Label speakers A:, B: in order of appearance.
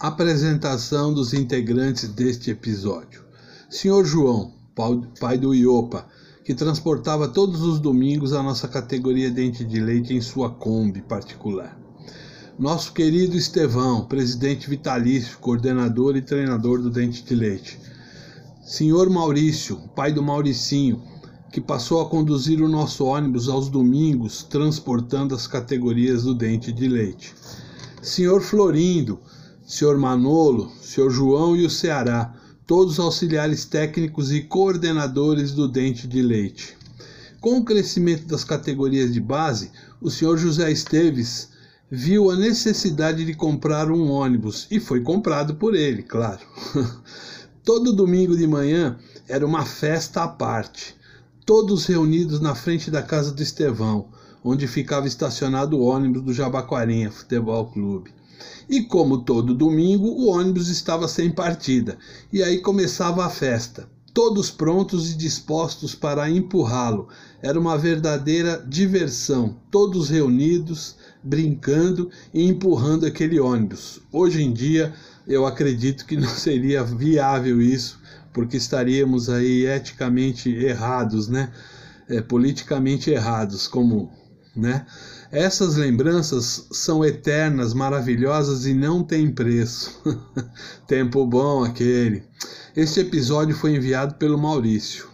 A: Apresentação dos integrantes deste episódio. Senhor João, pai do Iopa, que transportava todos os domingos a nossa categoria dente de leite em sua Kombi particular. Nosso querido Estevão, presidente vitalício, coordenador e treinador do dente de leite. Senhor Maurício, pai do Mauricinho, que passou a conduzir o nosso ônibus aos domingos, transportando as categorias do dente de leite. Senhor Florindo, Sr. Manolo, Sr. João e o Ceará, todos auxiliares técnicos e coordenadores do Dente de Leite. Com o crescimento das categorias de base, o Sr. José Esteves viu a necessidade de comprar um ônibus e foi comprado por ele, claro. Todo domingo de manhã era uma festa à parte, todos reunidos na frente da casa do Estevão, onde ficava estacionado o ônibus do Jabaquarinha Futebol Clube. E como todo domingo, o ônibus estava sem partida, e aí começava a festa. Todos prontos e dispostos para empurrá-lo. Era uma verdadeira diversão, todos reunidos, brincando e empurrando aquele ônibus. Hoje em dia, eu acredito que não seria viável isso, porque estaríamos aí eticamente errados, né? É, politicamente errados, como, né? Essas lembranças são eternas, maravilhosas e não têm preço. Tempo bom aquele. Este episódio foi enviado pelo Maurício.